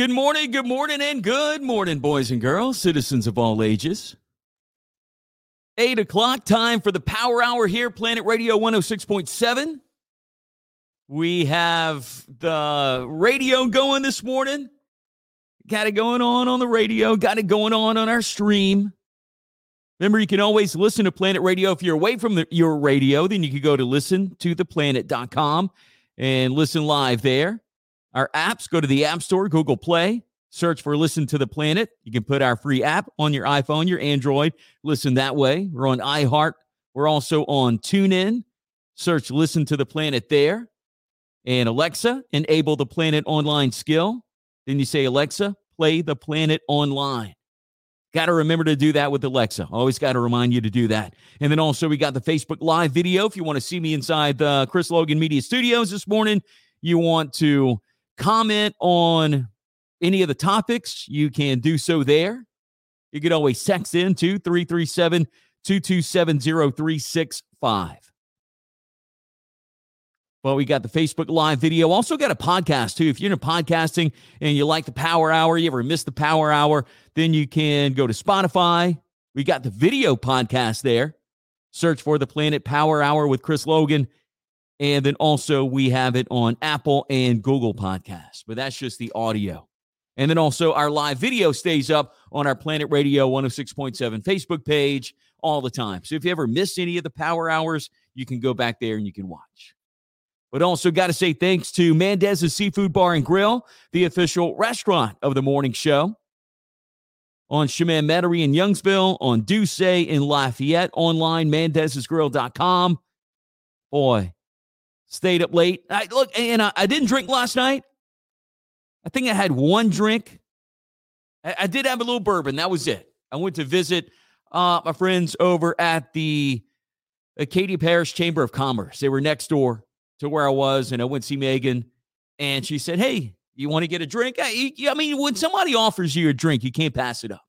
Good morning, good morning, and good morning, boys and girls, citizens of all ages. Eight o'clock time for the Power Hour here, Planet Radio 106.7. We have the radio going this morning. Got it going on on the radio, got it going on on our stream. Remember, you can always listen to Planet Radio. If you're away from the, your radio, then you can go to listen to the theplanet.com and listen live there. Our apps, go to the App Store, Google Play, search for Listen to the Planet. You can put our free app on your iPhone, your Android, listen that way. We're on iHeart. We're also on TuneIn. Search Listen to the Planet there. And Alexa, enable the Planet Online skill. Then you say, Alexa, play the Planet Online. Got to remember to do that with Alexa. Always got to remind you to do that. And then also, we got the Facebook Live video. If you want to see me inside the Chris Logan Media Studios this morning, you want to comment on any of the topics, you can do so there. You could always text in to 337 227 0365. Well, we got the Facebook Live video. Also got a podcast too. If you're into podcasting and you like the Power Hour, you ever miss the Power Hour, then you can go to Spotify. We got the video podcast there. Search for the Planet Power Hour with Chris Logan and then also we have it on Apple and Google Podcasts, but that's just the audio. And then also our live video stays up on our Planet Radio 106.7 Facebook page all the time. So if you ever miss any of the power hours, you can go back there and you can watch. But also got to say thanks to Mendez's Seafood Bar and Grill, the official restaurant of the morning show. On Chemin Metairie in Youngsville, on Ducey in Lafayette, online, mendez'sgrill.com. Boy, stayed up late. I look, and I, I, didn't drink last night. I think I had one drink. I, I, did have a little bourbon. That was it. I went to visit uh, my friends over at the Acadia Parish Chamber of Commerce. They were next door to where I was, and I went to see Megan, and she said, "Hey, you want to get a drink?" I, I mean, when somebody offers you a drink, you can't pass it up.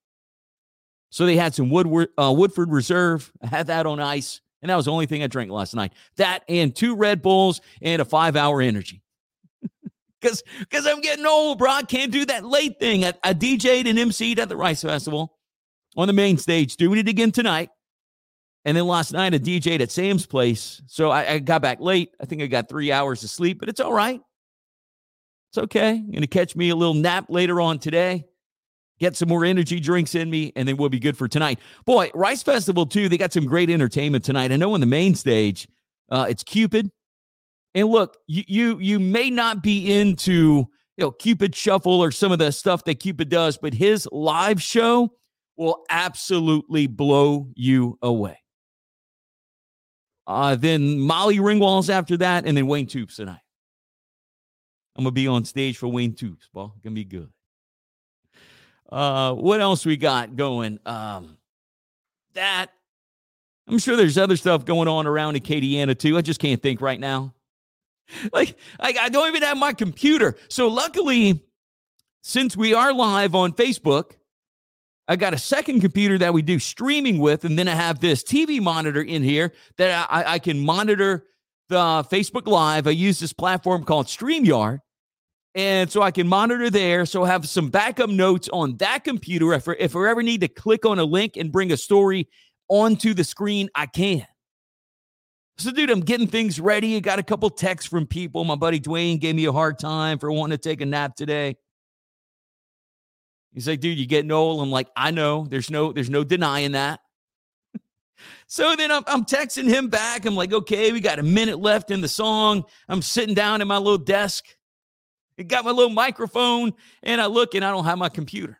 So they had some Woodward, uh, Woodford Reserve. I had that on ice. And that was the only thing I drank last night. That and two Red Bulls and a five hour energy. Because because I'm getting old, bro. I can't do that late thing. I, I DJ'd and MC'd at the Rice Festival on the main stage, doing it again tonight. And then last night I DJ'd at Sam's place. So I, I got back late. I think I got three hours of sleep, but it's all right. It's okay. Going to catch me a little nap later on today get some more energy drinks in me, and then we'll be good for tonight. Boy, Rice Festival, too, they got some great entertainment tonight. I know on the main stage, uh, it's Cupid. And look, you, you you may not be into you know Cupid Shuffle or some of the stuff that Cupid does, but his live show will absolutely blow you away. Uh, then Molly Ringwald's after that, and then Wayne Toups tonight. I'm gonna be on stage for Wayne Toups, ball. Gonna be good. Uh, what else we got going? Um, that I'm sure there's other stuff going on around Acadiana too. I just can't think right now. Like, I, I don't even have my computer. So luckily, since we are live on Facebook, I got a second computer that we do streaming with, and then I have this TV monitor in here that I, I can monitor the Facebook Live. I use this platform called StreamYard. And so I can monitor there. So have some backup notes on that computer. If, if I ever need to click on a link and bring a story onto the screen, I can. So, dude, I'm getting things ready. I got a couple texts from people. My buddy Dwayne gave me a hard time for wanting to take a nap today. He's like, dude, you getting old. I'm like, I know. There's no, there's no denying that. so then I'm, I'm texting him back. I'm like, okay, we got a minute left in the song. I'm sitting down at my little desk. I got my little microphone and I look and I don't have my computer.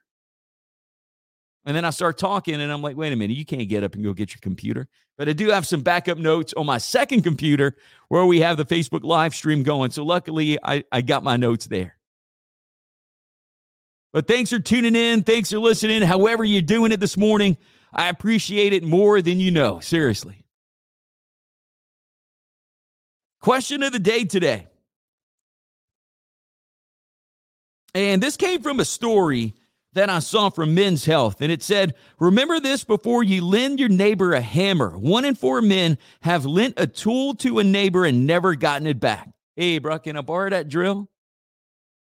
And then I start talking and I'm like, wait a minute, you can't get up and go get your computer. But I do have some backup notes on my second computer where we have the Facebook live stream going. So luckily, I, I got my notes there. But thanks for tuning in. Thanks for listening. However, you're doing it this morning, I appreciate it more than you know. Seriously. Question of the day today And this came from a story that I saw from Men's Health. And it said, Remember this before you lend your neighbor a hammer. One in four men have lent a tool to a neighbor and never gotten it back. Hey, bro, can I borrow that drill?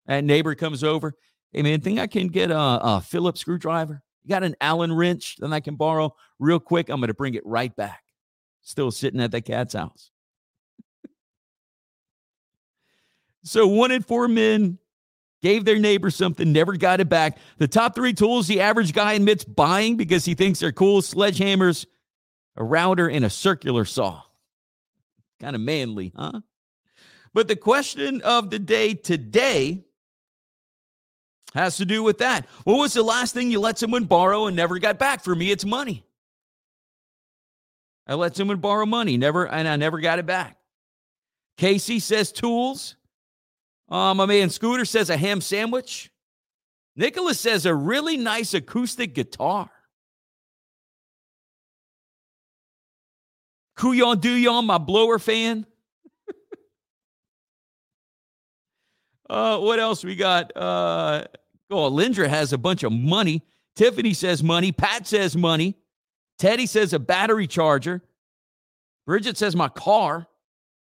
That neighbor comes over. Hey man, think I can get a, a Phillips screwdriver? You got an Allen wrench that I can borrow real quick? I'm going to bring it right back. Still sitting at that cat's house. so one in four men gave their neighbor something, never got it back. The top three tools the average guy admits buying because he thinks they're cool sledgehammers, a router, and a circular saw. Kind of manly, huh? But the question of the day today has to do with that. What was the last thing you let someone borrow and never got back? For me, it's money. I let someone borrow money, never, and I never got it back. Casey says tools. Uh, my man Scooter says a ham sandwich. Nicholas says a really nice acoustic guitar. Kuyon Duyon, my blower fan. uh, what else we got? Uh, oh, Lindra has a bunch of money. Tiffany says money. Pat says money. Teddy says a battery charger. Bridget says my car.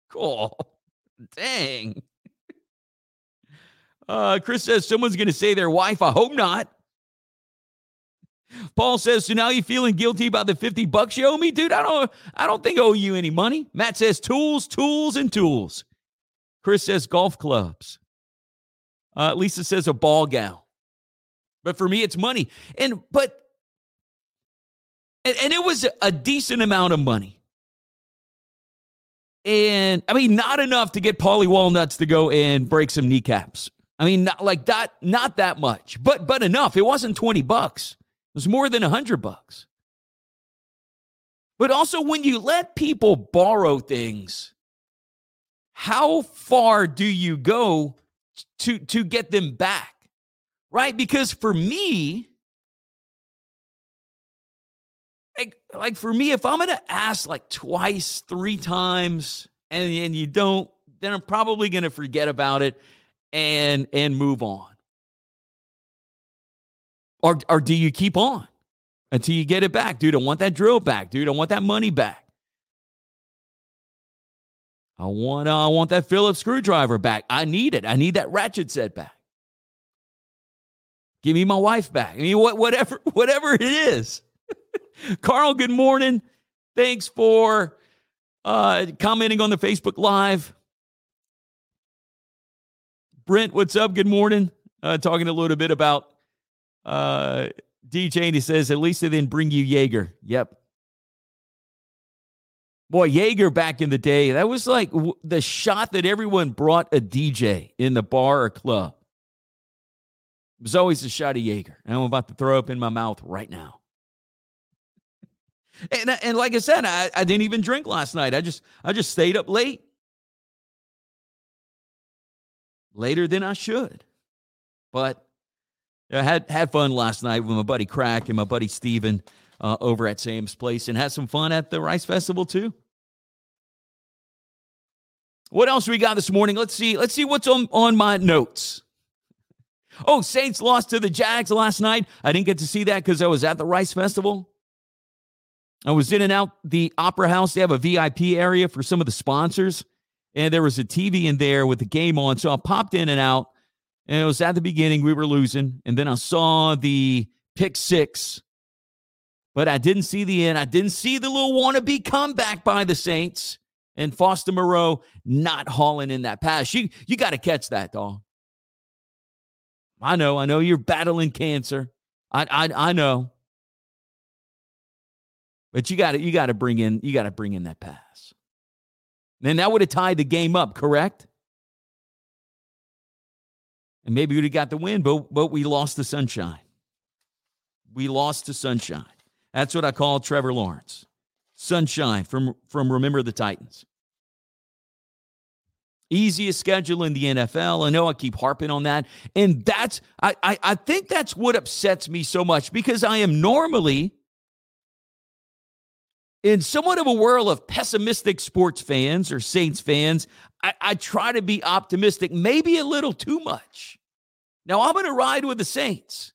Cool. Dang. Uh, Chris says someone's going to say their wife. I hope not. Paul says, so now you feeling guilty about the 50 bucks you owe me? Dude, I don't I don't think I owe you any money. Matt says tools, tools, and tools. Chris says golf clubs. Uh, Lisa says a ball gown. But for me, it's money. And but and, and it was a decent amount of money. And I mean, not enough to get Paulie Walnuts to go and break some kneecaps. I mean, not like that, not that much, but but enough. It wasn't 20 bucks. It was more than 100 bucks. But also when you let people borrow things, how far do you go to to get them back? Right? Because for me, like, like for me, if I'm gonna ask like twice, three times, and, and you don't, then I'm probably gonna forget about it and and move on? Or or do you keep on until you get it back? Dude, I want that drill back. Dude, I want that money back. I want uh, I want that Phillips screwdriver back. I need it. I need that ratchet set back. Give me my wife back. I mean, what, whatever, whatever it is. Carl, good morning. Thanks for uh, commenting on the Facebook Live. Brent, what's up? Good morning. Uh, talking a little bit about uh, DJ, and he says, at least they didn't bring you Jaeger. Yep. Boy, Jaeger back in the day, that was like w- the shot that everyone brought a DJ in the bar or club. It was always a shot of Jaeger. And I'm about to throw up in my mouth right now. And, and like I said, I, I didn't even drink last night. I just I just stayed up late later than I should. But I had had fun last night with my buddy Crack and my buddy Steven uh, over at Sam's Place and had some fun at the Rice Festival too. What else we got this morning? Let's see. Let's see what's on, on my notes. Oh, Saints lost to the Jags last night. I didn't get to see that because I was at the Rice Festival. I was in and out the Opera House. They have a VIP area for some of the sponsors and there was a TV in there with the game on. So I popped in and out, and it was at the beginning we were losing, and then I saw the pick six, but I didn't see the end. I didn't see the little wannabe comeback by the Saints, and Foster Moreau not hauling in that pass. You you got to catch that, dog. I know, I know you're battling cancer. I I I know. But you got to you got to bring in you got to bring in that pass. Then that would have tied the game up, correct? And maybe we'd have got the win, but, but we lost the sunshine. We lost the sunshine. That's what I call Trevor Lawrence. Sunshine from, from Remember the Titans. Easiest schedule in the NFL. I know I keep harping on that. And that's, I, I, I think that's what upsets me so much because I am normally in somewhat of a whirl of pessimistic sports fans or Saints fans, I, I try to be optimistic, maybe a little too much. Now I'm going to ride with the Saints.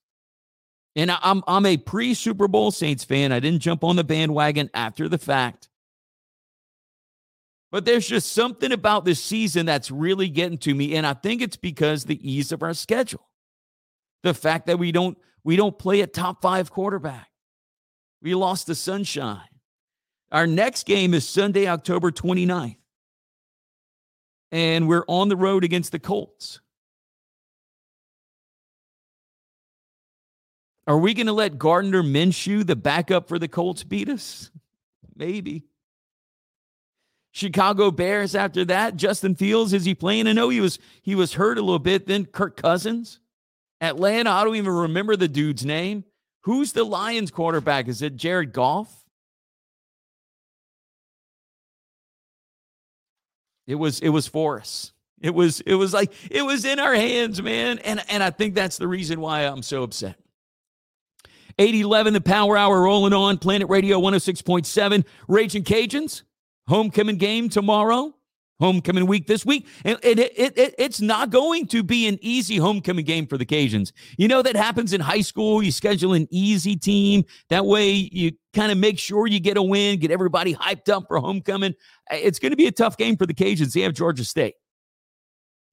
And I'm I'm a pre Super Bowl Saints fan. I didn't jump on the bandwagon after the fact. But there's just something about this season that's really getting to me. And I think it's because the ease of our schedule. The fact that we don't we don't play a top 5 quarterback. We lost the sunshine. Our next game is Sunday, October 29th. And we're on the road against the Colts. Are we going to let Gardner Minshew, the backup for the Colts, beat us? Maybe. Chicago Bears after that. Justin Fields, is he playing? I know he was he was hurt a little bit. Then Kirk Cousins. Atlanta, I don't even remember the dude's name. Who's the Lions quarterback? Is it Jared Goff? It was it was for us. It was it was like it was in our hands, man. And and I think that's the reason why I'm so upset. 811, the Power Hour rolling on. Planet Radio 106.7. Raging Cajuns, homecoming game tomorrow. Homecoming week this week. And it, it, it, it's not going to be an easy homecoming game for the Cajuns. You know, that happens in high school. You schedule an easy team. That way, you kind of make sure you get a win, get everybody hyped up for homecoming. It's going to be a tough game for the Cajuns. They have Georgia State.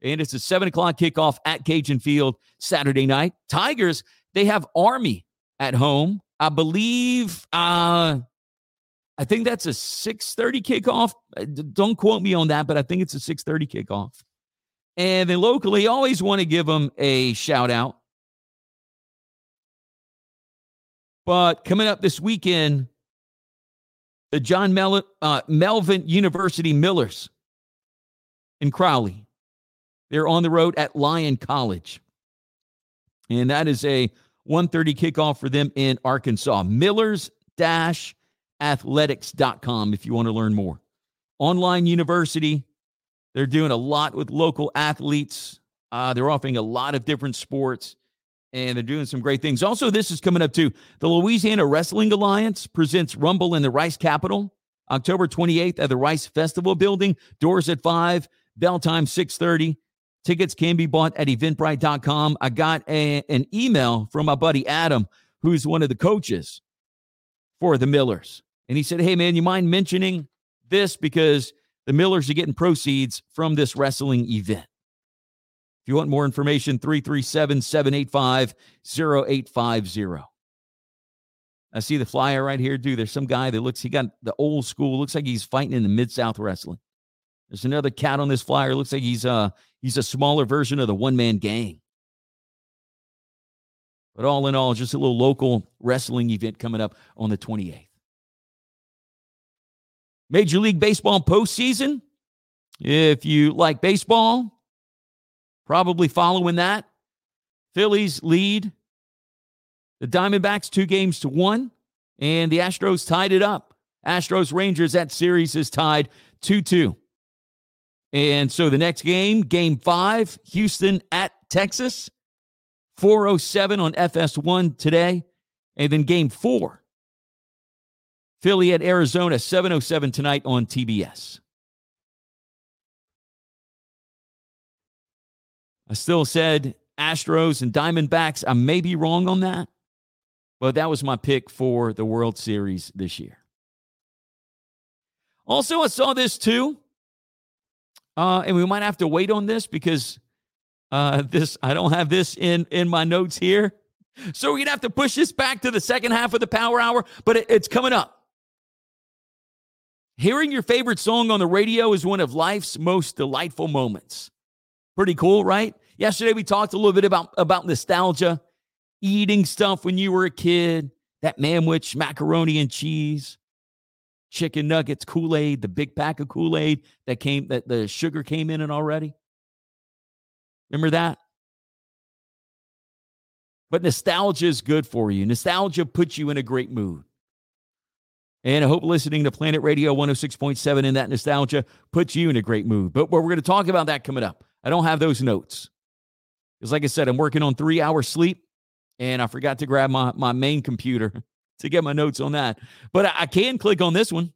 And it's a seven o'clock kickoff at Cajun Field Saturday night. Tigers, they have Army at home. I believe uh I think that's a 6:30 kickoff. Uh, don't quote me on that, but I think it's a 6:30 kickoff. And then locally, always want to give them a shout out. But coming up this weekend, the John Mel- uh, Melvin University Millers in Crowley. They're on the road at Lyon College. And that is a 1.30 kickoff for them in Arkansas. Millers-athletics.com if you want to learn more. Online university. They're doing a lot with local athletes. Uh, they're offering a lot of different sports, and they're doing some great things. Also, this is coming up too. The Louisiana Wrestling Alliance presents Rumble in the Rice Capital, October 28th at the Rice Festival Building. Doors at 5, bell time 630. Tickets can be bought at eventbrite.com. I got a, an email from my buddy Adam, who's one of the coaches for the Millers. And he said, Hey, man, you mind mentioning this? Because the Millers are getting proceeds from this wrestling event. If you want more information, 337 785 0850. I see the flyer right here, dude. There's some guy that looks, he got the old school, looks like he's fighting in the Mid South Wrestling. There's another cat on this flyer. Looks like he's uh he's a smaller version of the one man gang. But all in all, just a little local wrestling event coming up on the 28th. Major League Baseball postseason. If you like baseball, probably following that. Phillies lead the Diamondbacks two games to one, and the Astros tied it up. Astros Rangers, that series is tied 2 2. And so the next game, game five, Houston at Texas, 407 on FS1 today. And then game four, Philly at Arizona, 707 tonight on TBS. I still said Astros and Diamondbacks. I may be wrong on that, but that was my pick for the World Series this year. Also, I saw this too. Uh, and we might have to wait on this because uh, this I don't have this in in my notes here. So we're gonna have to push this back to the second half of the power hour, but it, it's coming up. Hearing your favorite song on the radio is one of life's most delightful moments. Pretty cool, right? Yesterday we talked a little bit about, about nostalgia, eating stuff when you were a kid, that manwich, macaroni and cheese, chicken nuggets, Kool Aid, the big pack of Kool Aid that came, that the sugar came in it already. Remember that? But nostalgia is good for you. Nostalgia puts you in a great mood. And I hope listening to Planet Radio 106.7 in that nostalgia puts you in a great mood. But we're going to talk about that coming up. I don't have those notes. Because, like I said, I'm working on three hours sleep and I forgot to grab my, my main computer to get my notes on that. But I can click on this one.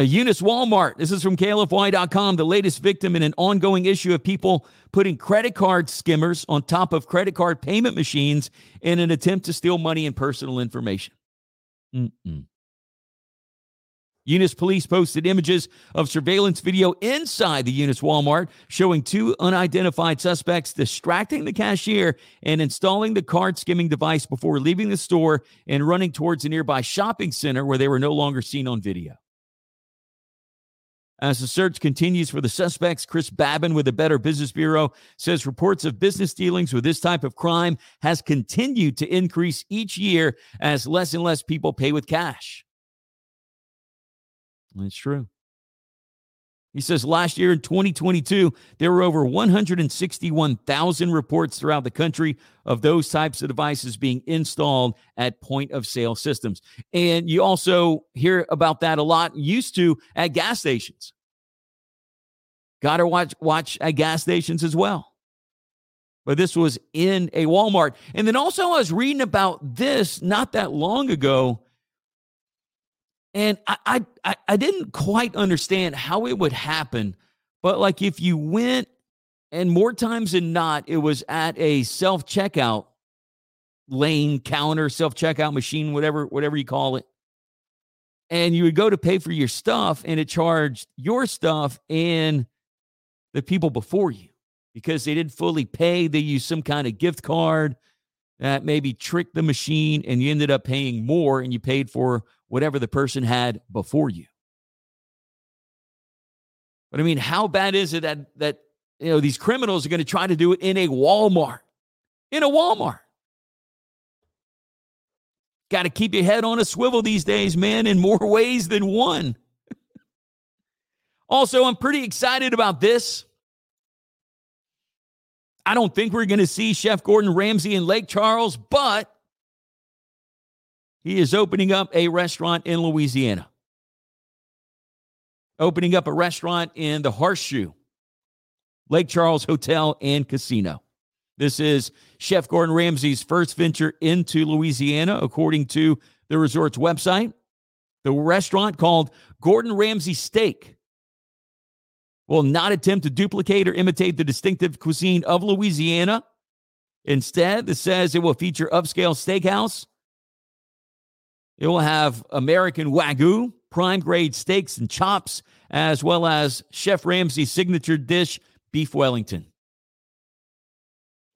A Eunice Walmart. This is from KLFY.com. The latest victim in an ongoing issue of people putting credit card skimmers on top of credit card payment machines in an attempt to steal money and personal information. Mm-mm. Eunice police posted images of surveillance video inside the Eunice Walmart showing two unidentified suspects distracting the cashier and installing the card skimming device before leaving the store and running towards a nearby shopping center where they were no longer seen on video. As the search continues for the suspects, Chris Babin with the Better Business Bureau says reports of business dealings with this type of crime has continued to increase each year as less and less people pay with cash. It's true. He says last year in 2022, there were over 161,000 reports throughout the country of those types of devices being installed at point of sale systems. And you also hear about that a lot, used to at gas stations. Got to watch, watch at gas stations as well. But this was in a Walmart. And then also, I was reading about this not that long ago and I, I I didn't quite understand how it would happen, but like if you went and more times than not, it was at a self checkout lane counter, self checkout machine, whatever whatever you call it, and you would go to pay for your stuff, and it charged your stuff and the people before you because they didn't fully pay. They used some kind of gift card that maybe tricked the machine, and you ended up paying more, and you paid for whatever the person had before you. But I mean, how bad is it that that you know these criminals are going to try to do it in a Walmart? In a Walmart. Got to keep your head on a swivel these days, man, in more ways than one. also, I'm pretty excited about this. I don't think we're going to see Chef Gordon Ramsay in Lake Charles, but he is opening up a restaurant in Louisiana, opening up a restaurant in the Horseshoe, Lake Charles Hotel and Casino. This is Chef Gordon Ramsay's first venture into Louisiana, according to the resort's website. The restaurant called Gordon Ramsay Steak will not attempt to duplicate or imitate the distinctive cuisine of Louisiana. Instead, it says it will feature upscale steakhouse it will have American Wagyu, prime grade steaks and chops, as well as Chef Ramsay's signature dish, beef Wellington.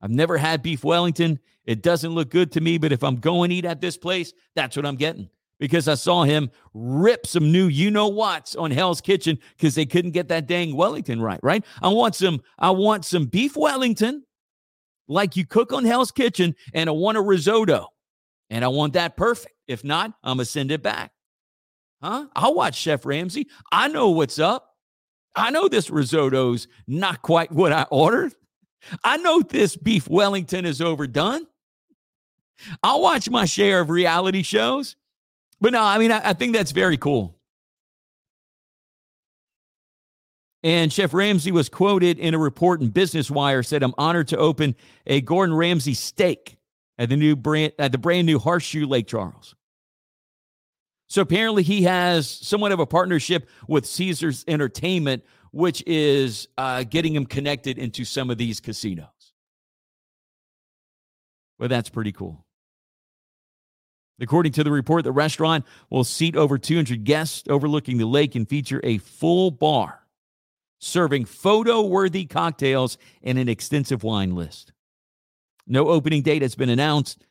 I've never had beef Wellington. It doesn't look good to me, but if I'm going to eat at this place, that's what I'm getting. Because I saw him rip some new you know what's on Hell's Kitchen because they couldn't get that dang Wellington right, right? I want some, I want some beef Wellington like you cook on Hell's Kitchen, and I want a risotto. And I want that perfect. If not, I'm going to send it back. Huh? I'll watch Chef Ramsay. I know what's up. I know this risotto's not quite what I ordered. I know this beef Wellington is overdone. I'll watch my share of reality shows. But no, I mean, I, I think that's very cool. And Chef Ramsay was quoted in a report in Business Wire said, I'm honored to open a Gordon Ramsay steak at the new brand at the brand new Horseshoe Lake Charles. So apparently he has somewhat of a partnership with Caesars Entertainment, which is uh, getting him connected into some of these casinos. Well, that's pretty cool. According to the report, the restaurant will seat over 200 guests overlooking the lake and feature a full bar serving photo worthy cocktails and an extensive wine list. No opening date has been announced.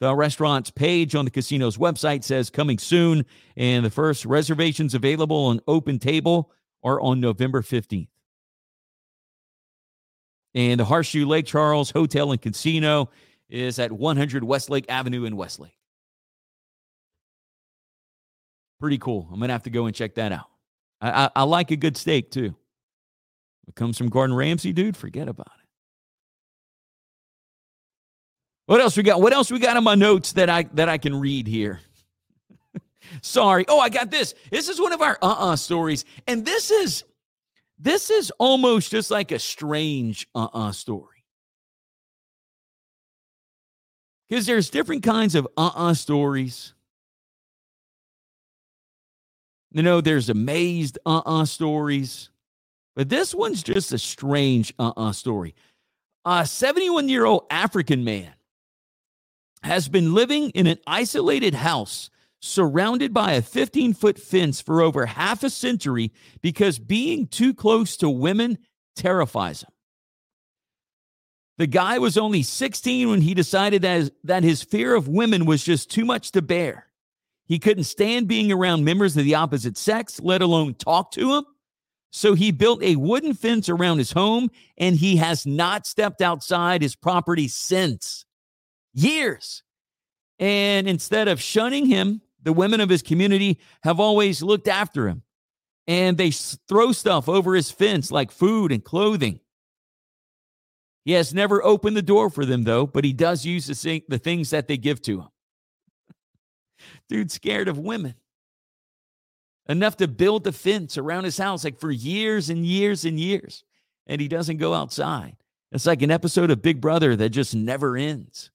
The restaurant's page on the casino's website says coming soon, and the first reservations available on Open Table are on November 15th. And the Horseshoe Lake Charles Hotel and Casino is at 100 Westlake Avenue in Westlake. Pretty cool. I'm going to have to go and check that out. I, I, I like a good steak too. It comes from Gordon Ramsay, dude. Forget about it. What else we got? What else we got in my notes that I that I can read here? Sorry. Oh, I got this. This is one of our uh-uh stories. And this is this is almost just like a strange uh-uh story. Because there's different kinds of uh-uh stories. You know, there's amazed uh-uh stories. But this one's just a strange uh-uh story. A 71 year old African man has been living in an isolated house surrounded by a 15 foot fence for over half a century because being too close to women terrifies him. The guy was only 16 when he decided that his, that his fear of women was just too much to bear. He couldn't stand being around members of the opposite sex, let alone talk to them. So he built a wooden fence around his home and he has not stepped outside his property since years. And instead of shunning him, the women of his community have always looked after him and they throw stuff over his fence like food and clothing. He has never opened the door for them, though, but he does use the, the things that they give to him. Dude's scared of women. Enough to build the fence around his house like for years and years and years. And he doesn't go outside. It's like an episode of Big Brother that just never ends.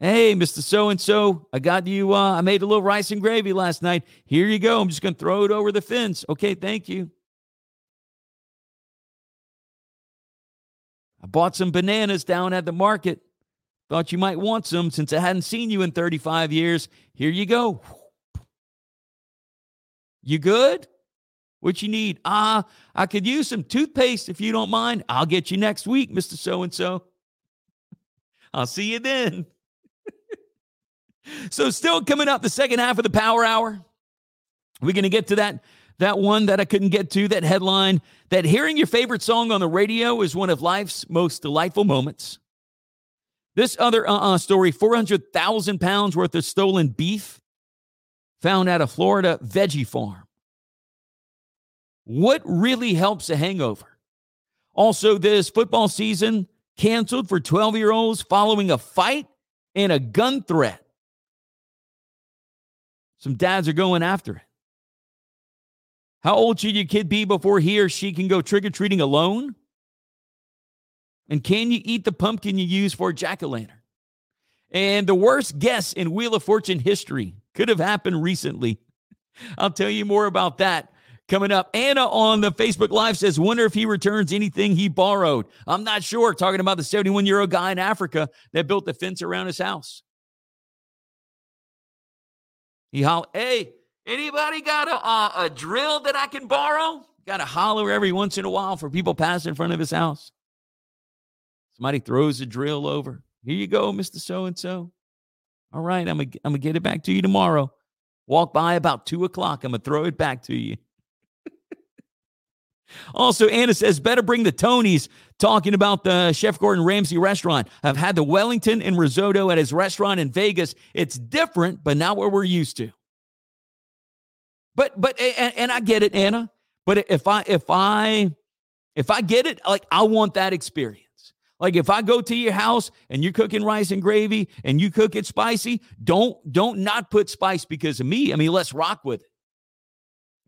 Hey, Mr. So and so, I got you. Uh, I made a little rice and gravy last night. Here you go. I'm just going to throw it over the fence. Okay, thank you. I bought some bananas down at the market. Thought you might want some since I hadn't seen you in 35 years. Here you go. You good? What you need? Ah, I could use some toothpaste if you don't mind. I'll get you next week, Mr. So and so. I'll see you then. So, still coming up the second half of the power hour. We're going to get to that that one that I couldn't get to, that headline, that hearing your favorite song on the radio is one of life's most delightful moments. This other uh-uh story 400,000 pounds worth of stolen beef found at a Florida veggie farm. What really helps a hangover? Also, this football season canceled for 12 year olds following a fight and a gun threat. Some dads are going after it. How old should your kid be before he or she can go trick or treating alone? And can you eat the pumpkin you use for a jack o' lantern? And the worst guess in Wheel of Fortune history could have happened recently. I'll tell you more about that coming up. Anna on the Facebook Live says, Wonder if he returns anything he borrowed. I'm not sure. Talking about the 71 year old guy in Africa that built the fence around his house. He hollered, Hey, Anybody got a, uh, a drill that I can borrow? Got to holler every once in a while for people passing in front of his house. Somebody throws a drill over. Here you go, Mr. So and so. All right, I'm going to get it back to you tomorrow. Walk by about two o'clock. I'm going to throw it back to you. Also, Anna says, better bring the Tonys talking about the Chef Gordon Ramsay restaurant. I've had the Wellington and risotto at his restaurant in Vegas. It's different, but not what we're used to. But but and, and I get it, Anna. But if I if I if I get it, like I want that experience. Like if I go to your house and you're cooking rice and gravy and you cook it spicy, don't don't not put spice because of me. I mean, let's rock with it.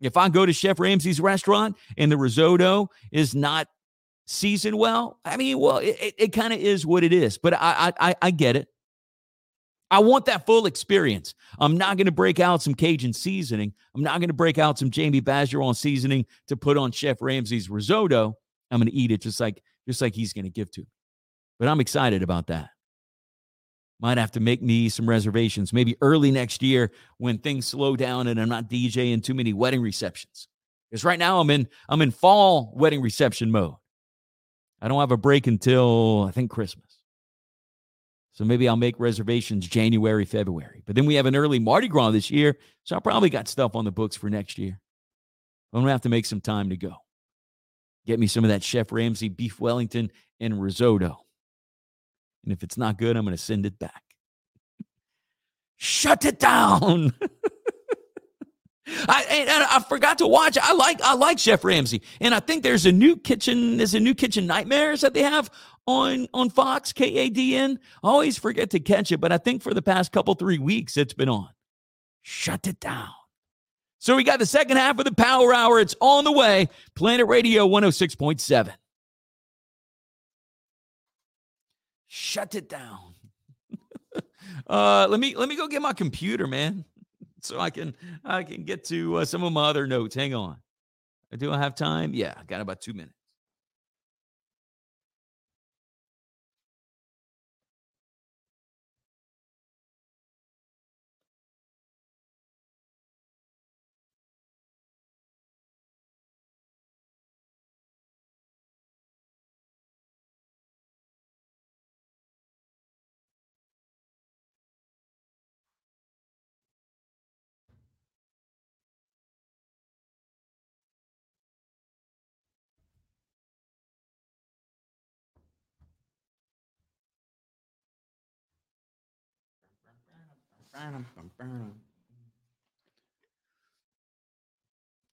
If I go to Chef Ramsay's restaurant and the risotto is not seasoned well, I mean, well, it, it, it kind of is what it is. But I, I I get it. I want that full experience. I'm not going to break out some Cajun seasoning. I'm not going to break out some Jamie Bergeron seasoning to put on Chef Ramsay's risotto. I'm going to eat it just like just like he's going to give to. But I'm excited about that. Might have to make me some reservations, maybe early next year when things slow down and I'm not DJing too many wedding receptions. Because right now I'm in I'm in fall wedding reception mode. I don't have a break until I think Christmas. So maybe I'll make reservations January, February. But then we have an early Mardi Gras this year. So I probably got stuff on the books for next year. I'm going to have to make some time to go. Get me some of that Chef Ramsay beef Wellington and risotto. And if it's not good, I'm going to send it back. Shut it down. I, I forgot to watch. I like I like Chef Ramsay, and I think there's a new kitchen. There's a new kitchen nightmares that they have on on Fox KADN. I always forget to catch it, but I think for the past couple three weeks it's been on. Shut it down. So we got the second half of the Power Hour. It's on the way. Planet Radio 106.7. Shut it down. uh, let me let me go get my computer, man, so I can I can get to uh, some of my other notes. Hang on. Do I have time? Yeah, I got about two minutes.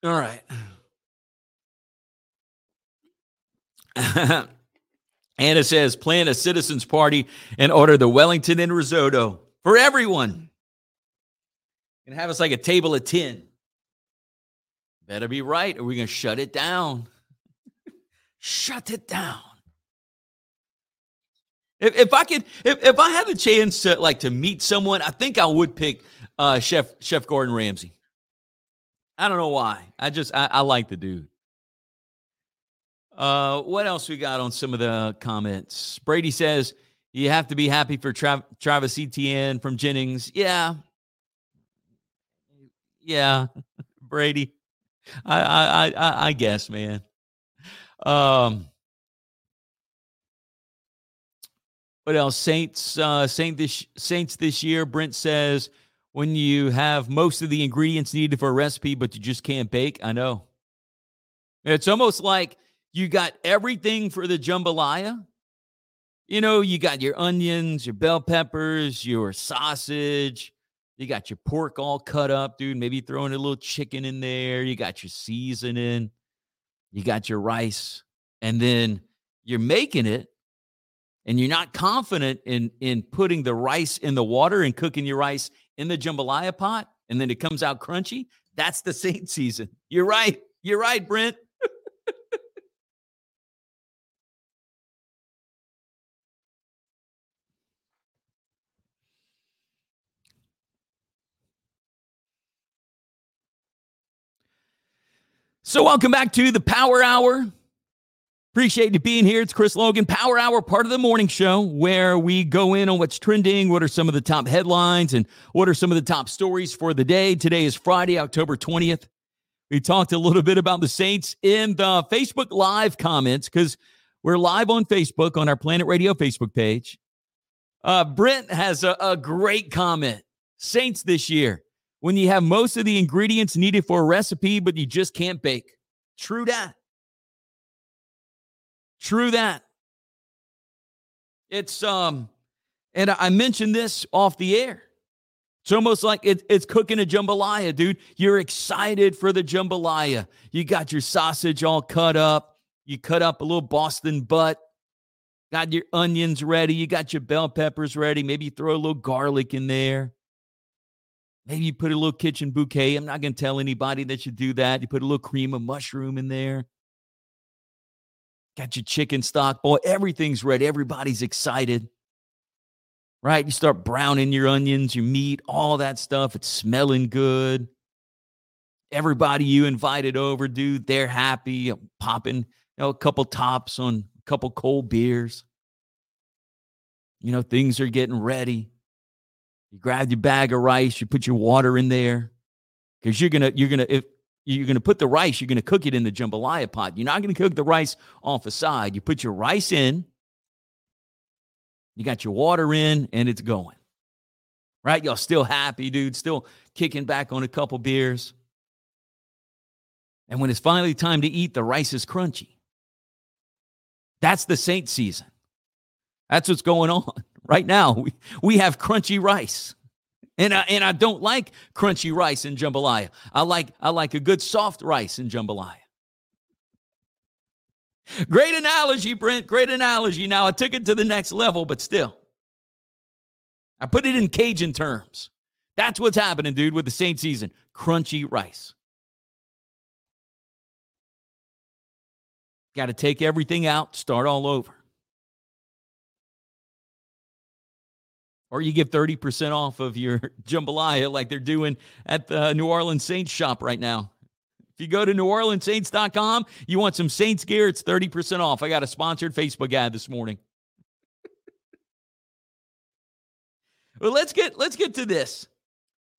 All right. Anna says, plan a citizens party and order the Wellington and risotto for everyone. And have us like a table of 10. Better be right, or we're going to shut it down. shut it down. If, if I could, if, if I had the chance to like to meet someone, I think I would pick uh, Chef Chef Gordon Ramsay. I don't know why. I just I, I like the dude. Uh, what else we got on some of the comments? Brady says you have to be happy for Tra- Travis Etienne from Jennings. Yeah, yeah, Brady. I I I, I guess, man. Um, what else? Saints uh, Saint this Saints this year. Brent says when you have most of the ingredients needed for a recipe, but you just can't bake. I know. It's almost like you got everything for the jambalaya. You know, you got your onions, your bell peppers, your sausage. You got your pork all cut up, dude. Maybe throwing a little chicken in there. You got your seasoning. You got your rice. And then you're making it and you're not confident in in putting the rice in the water and cooking your rice in the jambalaya pot and then it comes out crunchy. That's the saint season. You're right. You're right, Brent. So, welcome back to the Power Hour. Appreciate you being here. It's Chris Logan, Power Hour, part of the morning show where we go in on what's trending, what are some of the top headlines, and what are some of the top stories for the day. Today is Friday, October 20th. We talked a little bit about the Saints in the Facebook Live comments because we're live on Facebook on our Planet Radio Facebook page. Uh, Brent has a, a great comment. Saints this year when you have most of the ingredients needed for a recipe, but you just can't bake. True that. True that. It's um, and I mentioned this off the air. It's almost like it, it's cooking a jambalaya, dude. You're excited for the jambalaya. You got your sausage all cut up. You cut up a little Boston butt. Got your onions ready. You got your bell peppers ready. Maybe you throw a little garlic in there. Maybe you put a little kitchen bouquet. I'm not going to tell anybody that you do that. You put a little cream of mushroom in there. Got your chicken stock. Boy, everything's ready. Everybody's excited. Right? You start browning your onions, your meat, all that stuff. It's smelling good. Everybody you invited over, dude, they're happy. Popping, you know, a couple tops on a couple cold beers. You know, things are getting ready. You grab your bag of rice, you put your water in there because you're gonna you're gonna if you're gonna put the rice, you're gonna cook it in the jambalaya pot. You're not gonna cook the rice off a side. You put your rice in, you got your water in, and it's going. Right? Y'all still happy, dude. Still kicking back on a couple beers. And when it's finally time to eat, the rice is crunchy. That's the saint season. That's what's going on. right now. We, we have crunchy rice. And I, and I don't like crunchy rice and jambalaya. I like I like a good soft rice and jambalaya. Great analogy, Brent. Great analogy. Now I took it to the next level, but still. I put it in Cajun terms. That's what's happening, dude, with the Saint season. Crunchy rice. Got to take everything out, start all over. Or you get 30% off of your jambalaya like they're doing at the New Orleans Saints shop right now. If you go to neworleanssaints.com, you want some Saints gear, it's 30% off. I got a sponsored Facebook ad this morning. well, let's get let's get to this.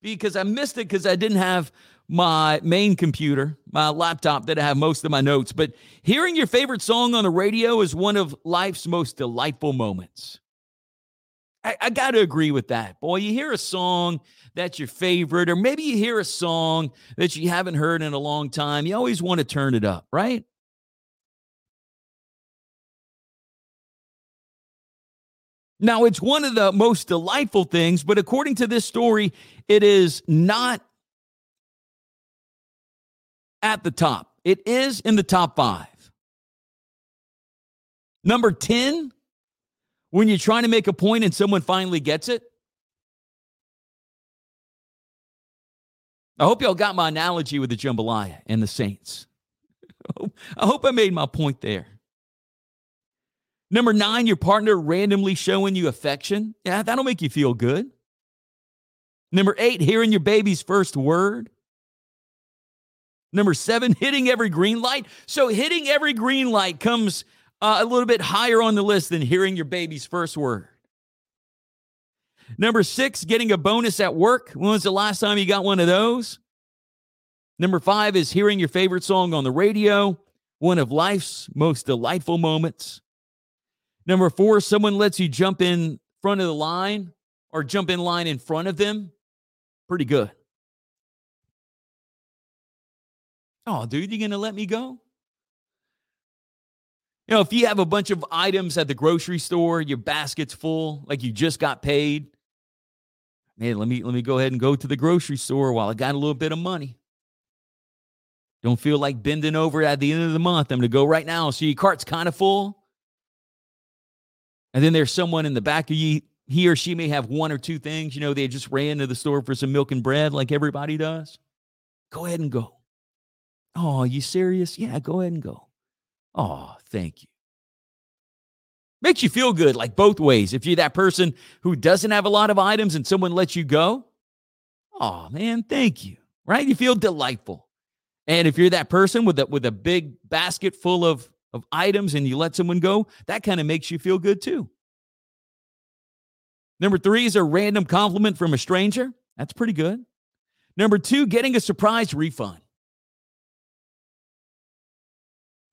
Because I missed it because I didn't have my main computer, my laptop that I have most of my notes. But hearing your favorite song on the radio is one of life's most delightful moments. I, I got to agree with that. Boy, you hear a song that's your favorite, or maybe you hear a song that you haven't heard in a long time. You always want to turn it up, right? Now, it's one of the most delightful things, but according to this story, it is not at the top. It is in the top five. Number 10, when you're trying to make a point and someone finally gets it. I hope y'all got my analogy with the jambalaya and the Saints. I hope I made my point there. Number nine, your partner randomly showing you affection. Yeah, that'll make you feel good. Number eight, hearing your baby's first word. Number seven, hitting every green light. So, hitting every green light comes uh, a little bit higher on the list than hearing your baby's first word. Number six, getting a bonus at work. When was the last time you got one of those? Number five is hearing your favorite song on the radio, one of life's most delightful moments. Number four, someone lets you jump in front of the line or jump in line in front of them. Pretty good. Oh, dude, you gonna let me go? You know, if you have a bunch of items at the grocery store, your basket's full, like you just got paid. Man, let me let me go ahead and go to the grocery store while I got a little bit of money. Don't feel like bending over at the end of the month. I'm gonna go right now. So your cart's kind of full. And then there's someone in the back of you, he or she may have one or two things. You know, they just ran to the store for some milk and bread like everybody does. Go ahead and go. Oh, you serious? Yeah, go ahead and go. Oh, thank you. Makes you feel good, like both ways. If you're that person who doesn't have a lot of items and someone lets you go, oh man, thank you. Right? You feel delightful. And if you're that person with a with a big basket full of of items and you let someone go, that kind of makes you feel good too. Number three is a random compliment from a stranger. That's pretty good. Number two, getting a surprise refund.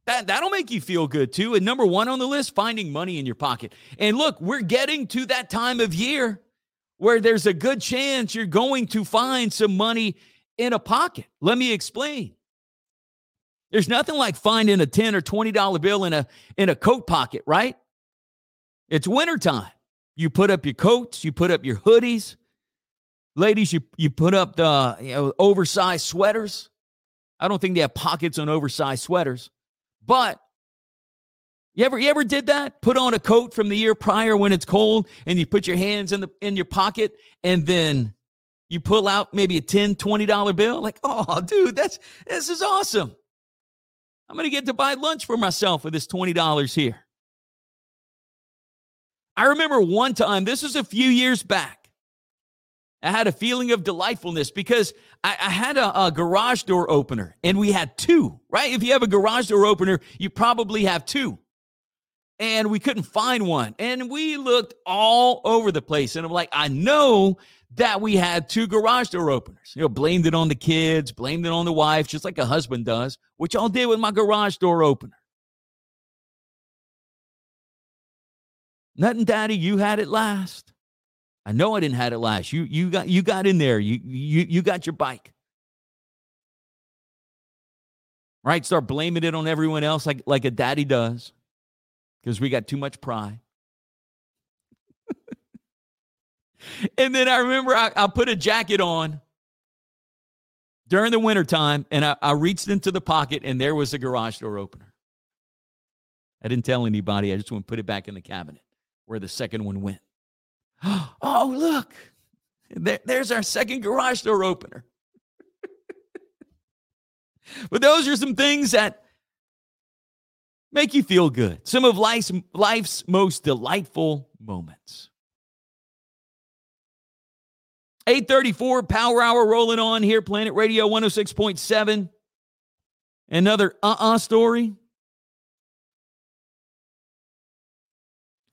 That, that'll make you feel good too. And number one on the list, finding money in your pocket. And look, we're getting to that time of year where there's a good chance you're going to find some money in a pocket. Let me explain. There's nothing like finding a 10 or 20 dollar bill in a in a coat pocket, right? It's wintertime. You put up your coats, you put up your hoodies. Ladies, you you put up the you know, oversized sweaters. I don't think they have pockets on oversized sweaters. But you ever you ever did that? Put on a coat from the year prior when it's cold and you put your hands in the in your pocket and then you pull out maybe a 10 20 dollar bill like, "Oh, dude, that's this is awesome." I'm going to get to buy lunch for myself with this $20 here. I remember one time, this was a few years back. I had a feeling of delightfulness because I, I had a, a, garage door opener and we had two, right? If you have a garage door opener, you probably have two. And we couldn't find one. And we looked all over the place. And I'm like, I know that we had two garage door openers. You know, blamed it on the kids, blamed it on the wife, just like a husband does, which y'all did with my garage door opener. Nothing, Daddy, you had it last. I know I didn't had it last. You you got you got in there. You you you got your bike. Right? Start blaming it on everyone else like like a daddy does. Because we got too much pride. and then I remember I, I, put a jacket on during the wintertime and I, I reached into the pocket and there was a garage door opener. I didn't tell anybody. I just went put it back in the cabinet where the second one went. Oh, look. There, there's our second garage door opener. but those are some things that make you feel good. Some of life's, life's most delightful moments. 834 Power Hour rolling on here, Planet Radio 106.7. Another uh uh story.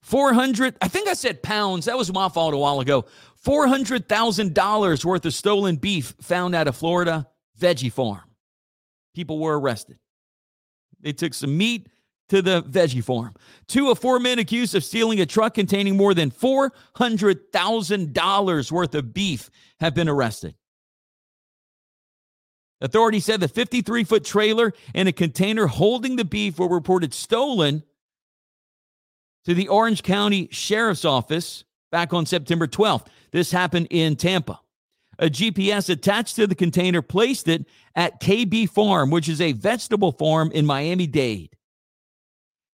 400, I think I said pounds. That was my fault a while ago. $400,000 worth of stolen beef found at a Florida veggie farm. People were arrested. They took some meat to the veggie farm. Two of four men accused of stealing a truck containing more than $400,000 worth of beef have been arrested. Authorities said the 53 foot trailer and a container holding the beef were reported stolen to the Orange County Sheriff's Office back on September 12th. This happened in Tampa. A GPS attached to the container placed it at KB Farm, which is a vegetable farm in Miami Dade.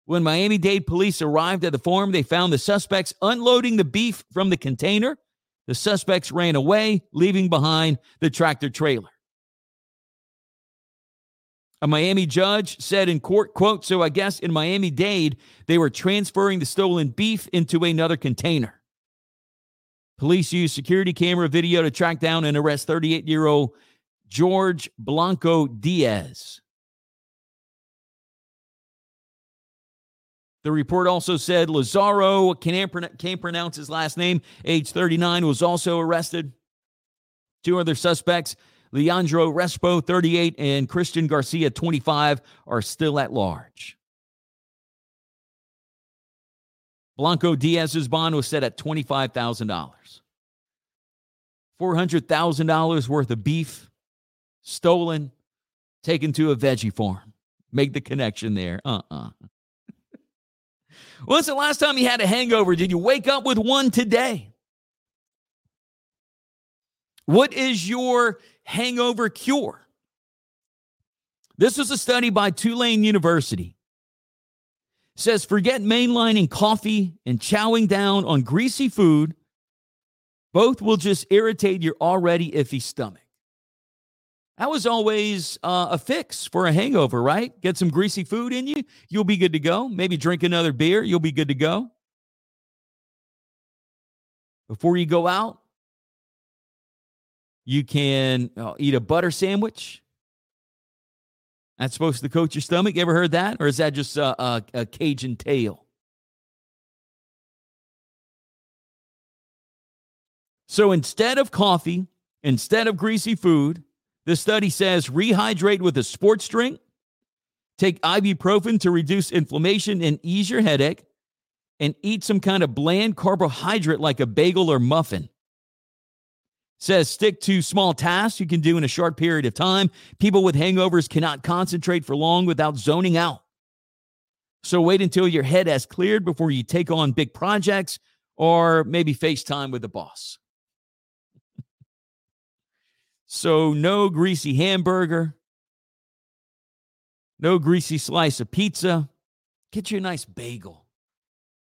When Miami Dade police arrived at the farm, they found the suspects unloading the beef from the container. The suspects ran away, leaving behind the tractor trailer. A Miami judge said in court, quote, so I guess in Miami Dade, they were transferring the stolen beef into another container. Police used security camera video to track down and arrest 38 year old George Blanco Diaz. The report also said Lazaro can't, can't pronounce his last name, age 39, was also arrested. Two other suspects, Leandro Respo, 38, and Christian Garcia, 25, are still at large. Blanco Diaz's bond was set at $25,000. $400,000 worth of beef stolen, taken to a veggie farm. Make the connection there. Uh uh-uh. uh When's the last time you had a hangover? Did you wake up with one today? What is your hangover cure? This was a study by Tulane University. It says forget mainlining coffee and chowing down on greasy food. Both will just irritate your already iffy stomach. That was always uh, a fix for a hangover, right? Get some greasy food in you, you'll be good to go. Maybe drink another beer, you'll be good to go. Before you go out, you can uh, eat a butter sandwich. That's supposed to coat your stomach. You ever heard that? Or is that just a, a, a Cajun tale? So instead of coffee, instead of greasy food, the study says rehydrate with a sports drink, take ibuprofen to reduce inflammation and ease your headache, and eat some kind of bland carbohydrate like a bagel or muffin. Says stick to small tasks you can do in a short period of time. People with hangovers cannot concentrate for long without zoning out. So wait until your head has cleared before you take on big projects or maybe FaceTime with the boss. So, no greasy hamburger, no greasy slice of pizza. Get you a nice bagel,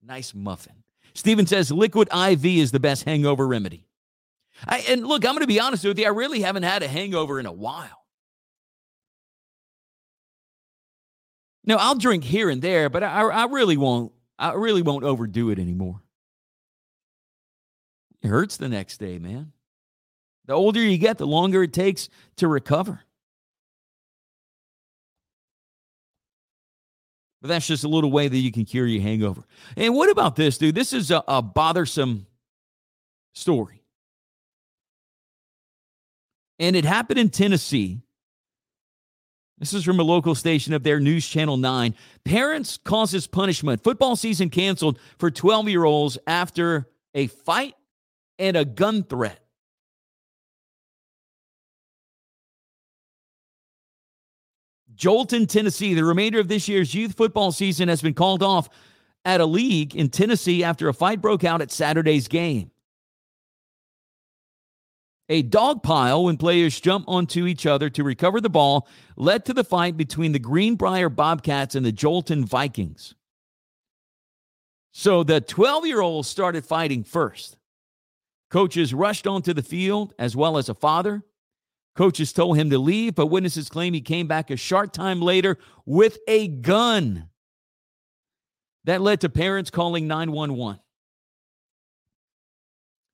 nice muffin. Steven says liquid IV is the best hangover remedy. I, and look, I'm going to be honest with you. I really haven't had a hangover in a while. No, I'll drink here and there, but I, I really won't. I really won't overdo it anymore. It hurts the next day, man. The older you get, the longer it takes to recover. But that's just a little way that you can cure your hangover. And what about this, dude? This is a, a bothersome story. And it happened in Tennessee. This is from a local station of their News Channel 9. Parents causes punishment. Football season canceled for 12 year olds after a fight and a gun threat. Joelton, Tennessee. The remainder of this year's youth football season has been called off at a league in Tennessee after a fight broke out at Saturday's game. A dog pile when players jump onto each other to recover the ball led to the fight between the Greenbrier Bobcats and the Joelton Vikings. So the 12 year old started fighting first. Coaches rushed onto the field, as well as a father, Coaches told him to leave, but witnesses claim he came back a short time later with a gun. That led to parents calling 911.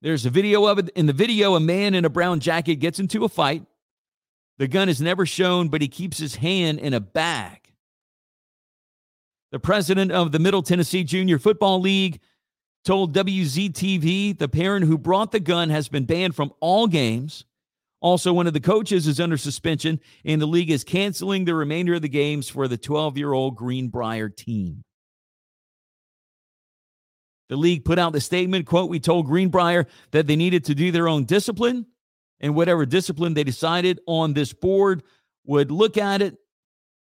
There's a video of it. In the video, a man in a brown jacket gets into a fight. The gun is never shown, but he keeps his hand in a bag. The president of the Middle Tennessee Junior Football League told WZTV the parent who brought the gun has been banned from all games. Also, one of the coaches is under suspension, and the league is canceling the remainder of the games for the 12 year old Greenbrier team. The league put out the statement, quote, we told Greenbrier that they needed to do their own discipline, and whatever discipline they decided on this board would look at it,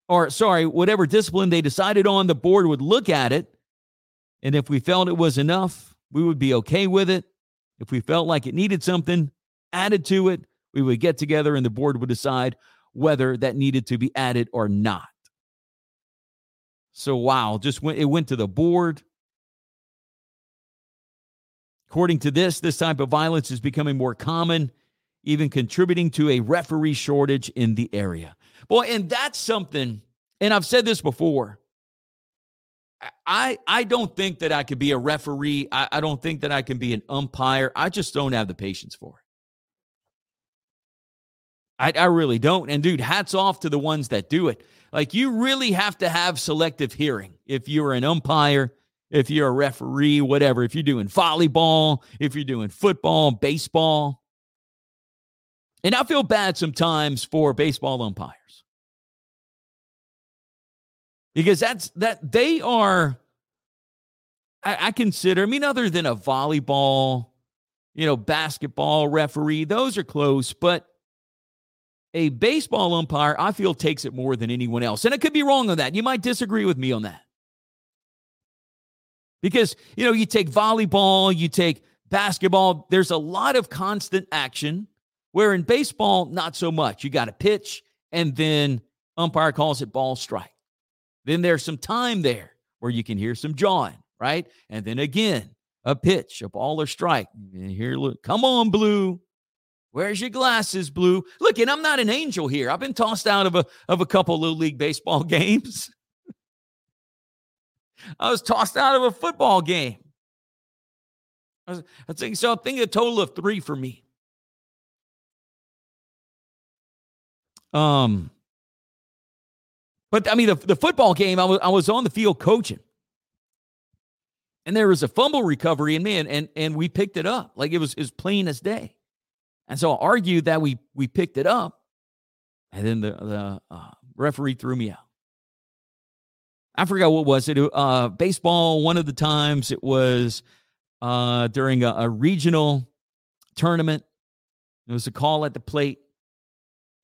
or sorry, whatever discipline they decided on, the board would look at it And if we felt it was enough, we would be okay with it. If we felt like it needed something added to it, we would get together and the board would decide whether that needed to be added or not. So wow, just went it went to the board. According to this, this type of violence is becoming more common, even contributing to a referee shortage in the area. Boy, and that's something, and I've said this before. I I don't think that I could be a referee. I, I don't think that I can be an umpire. I just don't have the patience for it. I, I really don't. And dude, hats off to the ones that do it. Like you really have to have selective hearing if you're an umpire, if you're a referee, whatever, if you're doing volleyball, if you're doing football, baseball. And I feel bad sometimes for baseball umpires. Because that's that they are I, I, consider i mean other than a volleyball you know basketball referee those are close but a baseball umpire i feel takes it more than anyone else. And i could be wrong on that. You might disagree with me on that because you know you take volleyball you take basketball there's a lot of constant action where in baseball not so much you got to pitch and then umpire calls it ball strike then there's some time there where you can hear some jawing, right? And then again, a pitch, a ball or strike. And here, look, come on, Blue. Where's your glasses, Blue? Look, and I'm not an angel here. I've been tossed out of a of a couple little league baseball games. I was tossed out of a football game. I, was, I think so. I think a total of three for me. Um, but I mean, the, the football game, I was, I was on the field coaching. And there was a fumble recovery, and man, and and we picked it up like it was as plain as day. And so I argued that we we picked it up, and then the the uh, referee threw me out. I forgot what was it. Uh, baseball. One of the times it was uh, during a, a regional tournament. It was a call at the plate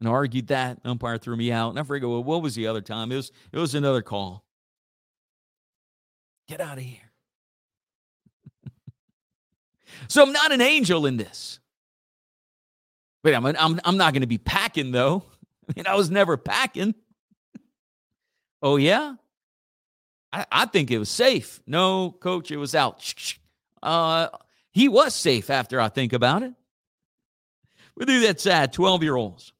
and I argued that. Umpire threw me out. And I forget well, what was the other time? It was it was another call. Get out of here. so I'm not an angel in this. But I'm I'm I'm not going to be packing though. I mean, I was never packing. oh yeah. I, I think it was safe. No, coach, it was out. Uh, he was safe after I think about it. We do that sad 12 year olds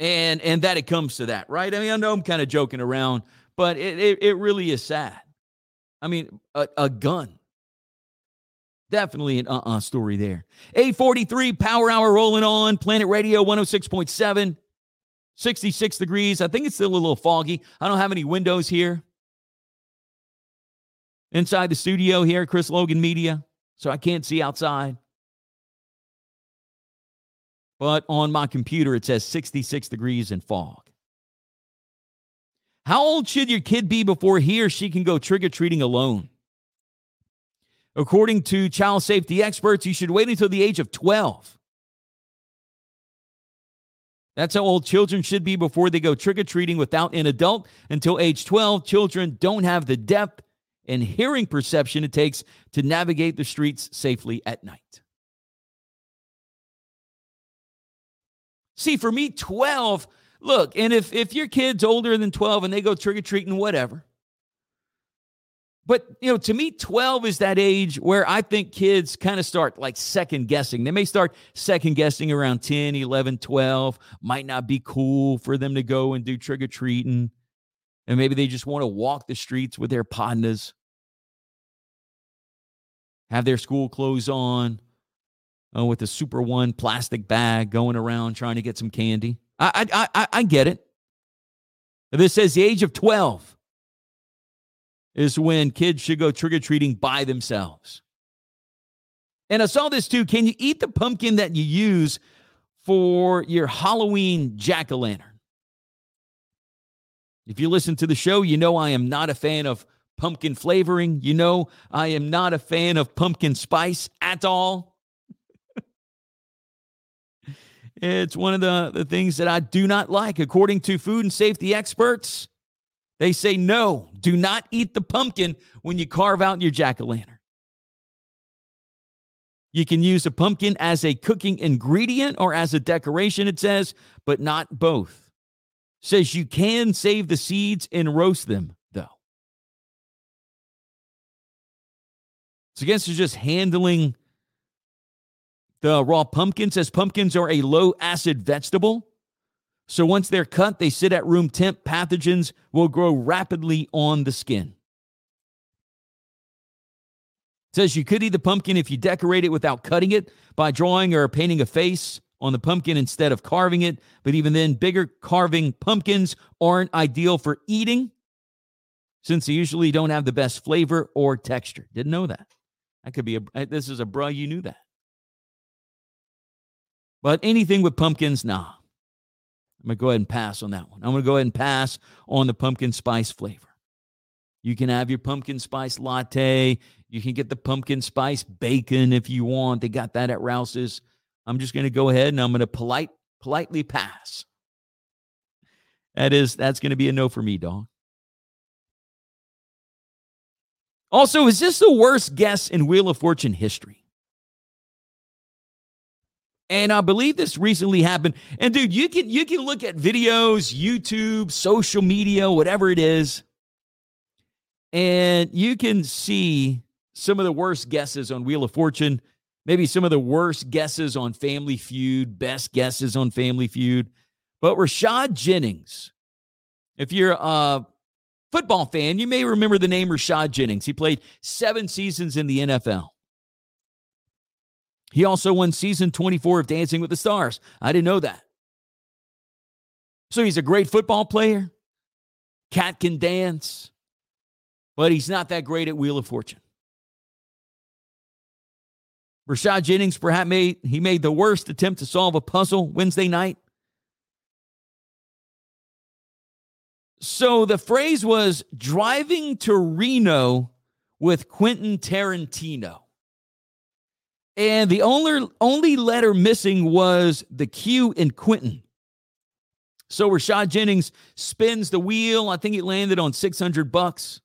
and and that it comes to that, right? I mean, I know I'm kind of joking around, but it it, it really is sad. I mean, a, a gun. Definitely an uh-uh story there. 843 Power Hour rolling on. Planet Radio 106.7. 66 degrees. I think it's still a little foggy. I don't have any windows here. Inside the studio here, Chris Logan Media. So I can't see outside but on my computer it says 66 degrees and fog. How old should your kid be before he or she can go trick or treating alone? According to child safety experts, you should wait until the age of 12. That's how old children should be before they go trick or treating without an adult. Until age 12, children don't have the depth and hearing perception it takes to navigate the streets safely at night. See, for me, 12, look, and if if your kid's older than 12 and they go trick-or-treating, whatever. But you know, to me, 12 is that age where I think kids kind of start like second guessing. They may start second guessing around 10, 11, 12. Might not be cool for them to go and do trick-or-treating. And maybe they just want to walk the streets with their partners, have their school clothes on, uh, with a Super One plastic bag going around trying to get some candy. I, I, I, I get it. This says the age of 12 is when kids should go trick or treating by themselves. And I saw this too. Can you eat the pumpkin that you use for your Halloween jack o' lantern? If you listen to the show, you know I am not a fan of pumpkin flavoring. You know I am not a fan of pumpkin spice at all. It's one of the, the things that I do not like. According to food and safety experts, They say, no, do not eat the pumpkin when you carve out your jack o' lantern. You can use a pumpkin as a cooking ingredient or as a decoration, it says, but not both. says you can save the seeds and roast them, So, I guess it's just handling the raw pumpkin. says pumpkins are a low acid vegetable. So once they're cut, they sit at room temp. Pathogens will grow rapidly on the skin. It says you could eat the pumpkin if you decorate it without cutting it by drawing or painting a face on the pumpkin instead of carving it. But even then, bigger carving pumpkins aren't ideal for eating since they usually don't have the best flavor or texture. Didn't know that. That could be a, eh, this is a bruh, you knew that. But anything with pumpkins, nah. I'm going to go ahead and pass on that one. I'm going to go ahead and pass on the pumpkin spice flavor. You can have your pumpkin spice latte. You can get the pumpkin spice bacon if you want. They got that at Rouse's. I'm just going to go ahead and I'm going to polite politely pass. That is that's going to be a no for me, dog. Also, is this the worst guess in Wheel of Fortune history? And I believe this recently happened. And dude, you can you can look at videos, YouTube, social media, whatever it is, and you can see some of the worst guesses on Wheel of Fortune, maybe some of the worst guesses on Family Feud, best guesses on Family Feud. But Rashad Jennings, if you're a football fan, you may remember the name Rashad Jennings. He played seven seasons in the NFL. He also won season 24 of Dancing with the Stars. I didn't know that. So he's a great football player. Cat can dance, but he's not that great at Wheel of Fortune. Rashad Jennings perhaps made he made the worst attempt to solve a puzzle Wednesday night. So the phrase was driving to Reno with Quentin Tarantino. And the only, only letter missing was the Q in Quentin. So Rashad Jennings spins the wheel. I think it landed on 600 bucks.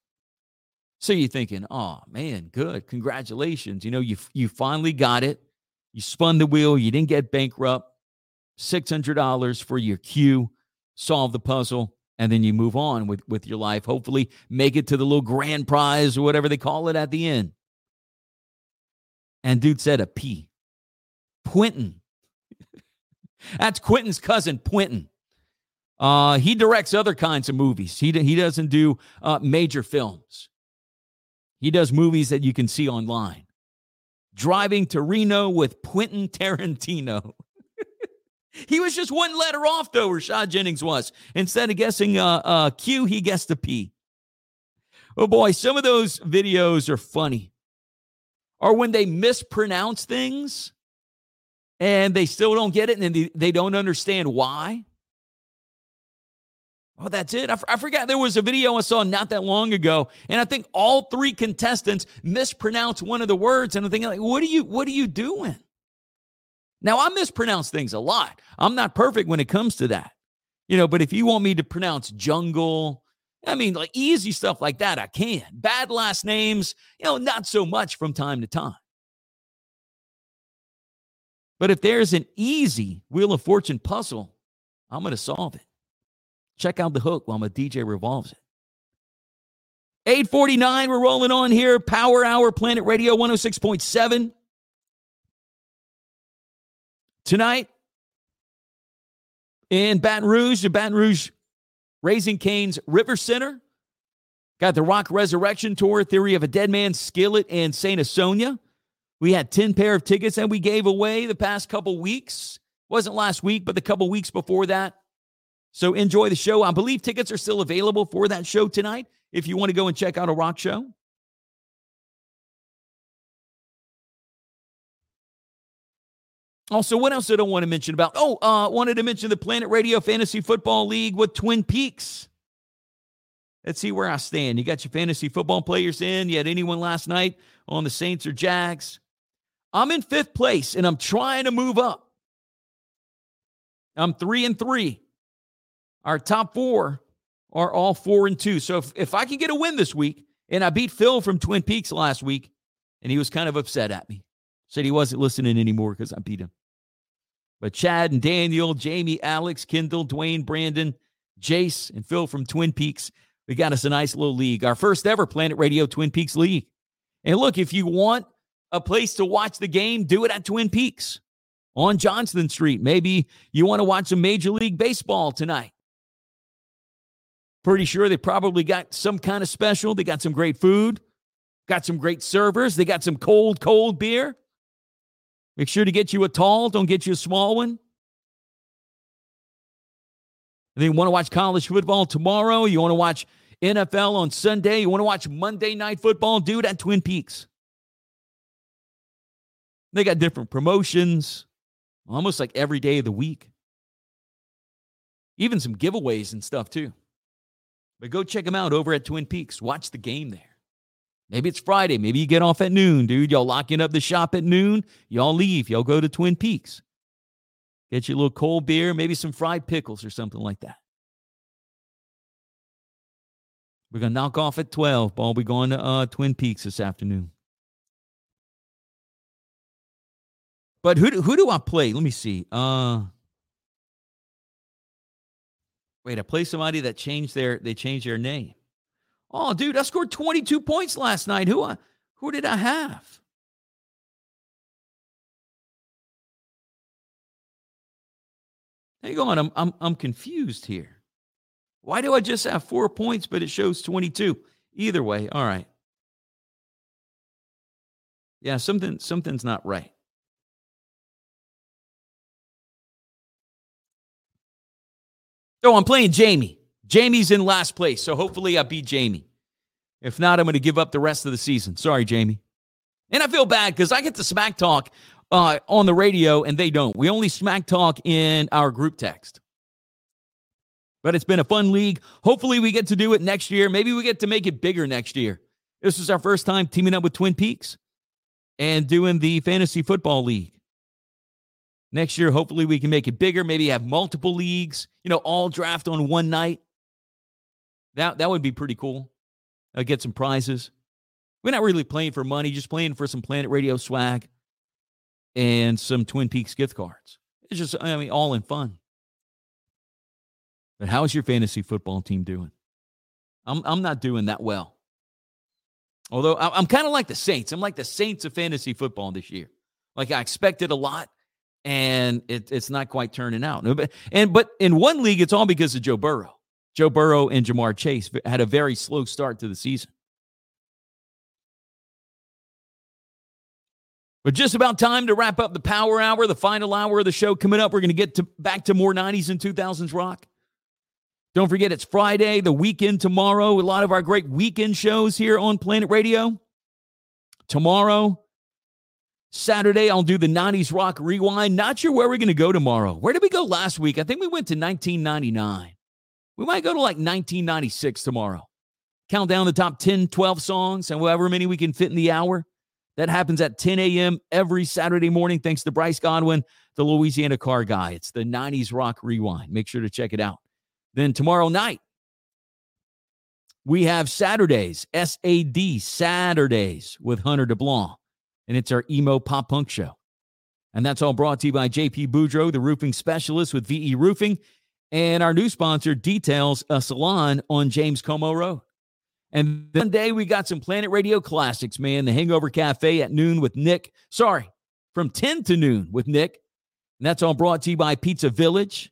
So you're thinking, oh man, good. Congratulations. You know, you, you finally got it. You spun the wheel. You didn't get bankrupt. $600 for your Q. Solve the puzzle. And then you move on with, with your life. Hopefully, make it to the little grand prize or whatever they call it at the end. And dude said a P. Quentin. That's Quentin's cousin, Quentin. Uh, he directs other kinds of movies. He, he doesn't do uh, major films. He does movies that you can see online. Driving to Reno with Quentin Tarantino. he was just one letter off, though, Rashad Jennings was. Instead of guessing uh, uh, Q, he guessed a P. Oh boy, some of those videos are funny or when they mispronounce things and they still don't get it and they, they don't understand why. Oh, that's it. I, f- I forgot there was a video I saw not that long ago, and I think all three contestants mispronounced one of the words. And I'm thinking, like, what are you, what are you doing? Now I mispronounce things a lot. I'm not perfect when it comes to that, you know. But if you want me to pronounce jungle I mean, like easy stuff like that, I can. Bad last names, you know, not so much from time to time. But if there's an easy Wheel of Fortune puzzle, I'm going to solve it. Check out the hook while my DJ revolves it. 849, we're rolling on here. Power Hour, Planet Radio 106.7. Tonight in Baton Rouge, the Baton Rouge Raising Cane's River Center. Got the Rock Resurrection Tour, Theory of a Dead Man, Skillet, and Saint Asonia. We had 10 pair of tickets and we gave away the past couple weeks. Wasn't last week, but the couple weeks before that. So enjoy the show. I believe tickets are still available for that show tonight if you want to go and check out a rock show. Also, what else did I want to mention about? Oh, uh, wanted to mention the Planet Radio Fantasy Football League with Twin Peaks. Let's see where I stand. You got your fantasy football players in. You had anyone last night on the Saints or Jags? I'm in fifth place and I'm trying to move up. I'm three and three. Our top four are all four and two. So if, if I can get a win this week, and I beat Phil from Twin Peaks last week, and he was kind of upset at me. Said he wasn't listening anymore because I beat him. But Chad and Daniel, Jamie, Alex, Kendall, Dwayne, Brandon, Jace, and Phil from Twin Peaks, we got us a nice little league. Our first ever Planet Radio Twin Peaks League. And look, if you want a place to watch the game, do it at Twin Peaks on Johnston Street. Maybe you want to watch some Major League Baseball tonight. Pretty sure they probably got some kind of special. They got some great food, got some great servers, they got some cold, cold beer. Make sure to get you a tall, don't get you a small one. And then you want to watch college football tomorrow, you want to watch NFL on Sunday, you want to watch Monday night football, it at Twin Peaks. They got different promotions almost like every day of the week. Even some giveaways and stuff too. But go check them out over at Twin Peaks. Watch the game there. Maybe it's Friday. Maybe you get off at noon, dude. Y'all locking up the shop at noon. Y'all leave. Y'all go to Twin Peaks. Get you a little cold beer, maybe some fried pickles or something like that. We're going to knock off at 12. Ball, we going to uh, Twin Peaks this afternoon. But who do, who do I play? Let me see. Uh, wait, I play somebody that changed their they changed their name. Oh, dude, I scored 22 points last night. Who I, who did I have? Hang on, I'm I'm I'm confused here. Why do I just have four points, but it shows 22? Either way, all right. Yeah, something something's not right. Oh, I'm playing Jamie. Jamie's in last place, so hopefully I beat Jamie. If not, I'm going to give up the rest of the season. Sorry, Jamie. And I feel bad because I get to smack talk uh, on the radio and they don't. We only smack talk in our group text. But it's been a fun league. Hopefully, we get to do it next year. Maybe we get to make it bigger next year. This is our first time teaming up with Twin Peaks and doing the fantasy football league. Next year, hopefully, we can make it bigger. Maybe have multiple leagues, you know, all draft on one night. That, that would be pretty cool. Uh, get some prizes. We're not really playing for money, just playing for some Planet Radio swag and some Twin Peaks gift cards. It's just, I mean, all in fun. But how's your fantasy football team doing? I'm, I'm not doing that well. Although I'm kind of like the Saints. I'm like the Saints of fantasy football this year. Like I expected a lot and it, it's not quite turning out. And but in one league, it's all because of Joe Burrow. Joe Burrow and Ja'Marr Chase had a very slow start to the season. But just about time to wrap up the power hour, the final hour of the show coming up. We're going to get to back to more 90s and 2000s rock. Don't forget, it's Friday, the weekend tomorrow. A lot of our great weekend shows here on Planet Radio. Tomorrow, Saturday, I'll do the 90s Rock Rewind. Not sure where we're going to go tomorrow. Where did we go last week? I think we went to 1999. We might go to like 1996 tomorrow. Count down the top 10, 12 songs, and however many we can fit in the hour. That happens at 10 a.m. every Saturday morning, thanks to Bryce Godwin, the Louisiana car guy. It's the 90s Rock Rewind. Make sure to check it out. Then tomorrow night, we have Saturdays, SAD, Saturdays with Hunter DeBlanc and it's our emo pop punk show. And that's all brought to you by JP Boudreau, the roofing specialist with VE Roofing, and our new sponsor, Details, a salon on James Comeaux Road. And one day we got some Planet Radio classics, man. The Hangover Cafe at noon with Nick. Sorry, from 10 to noon with Nick. And that's all brought to you by Pizza Village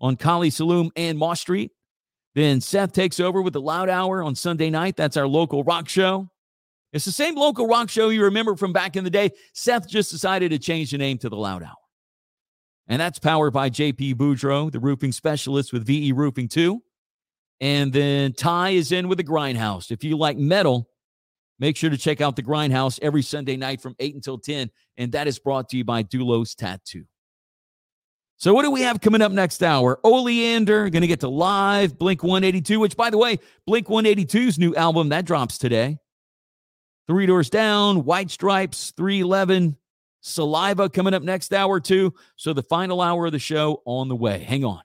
on Kaliste Saloom and Moss Street. Then Seth takes over with the Loud Hour on Sunday night. That's our local rock show. It's the same local rock show you remember from back in the day. Seth just decided to change the name to the Loud Hour. And that's powered by JP Boudreau, the roofing specialist with VE Roofing 2. And then Ty is in with the Grindhouse. If you like metal, make sure to check out the Grindhouse every Sunday night from 8 until 10. And that is brought to you by Dulos Tattoo. So, what do we have coming up next hour? Oleander, going to get to live Blink 182, which, by the way, Blink 182's new album that drops today. Three Doors Down, White Stripes, 311, Saliva coming up next hour, too. So the final hour of the show on the way. Hang on.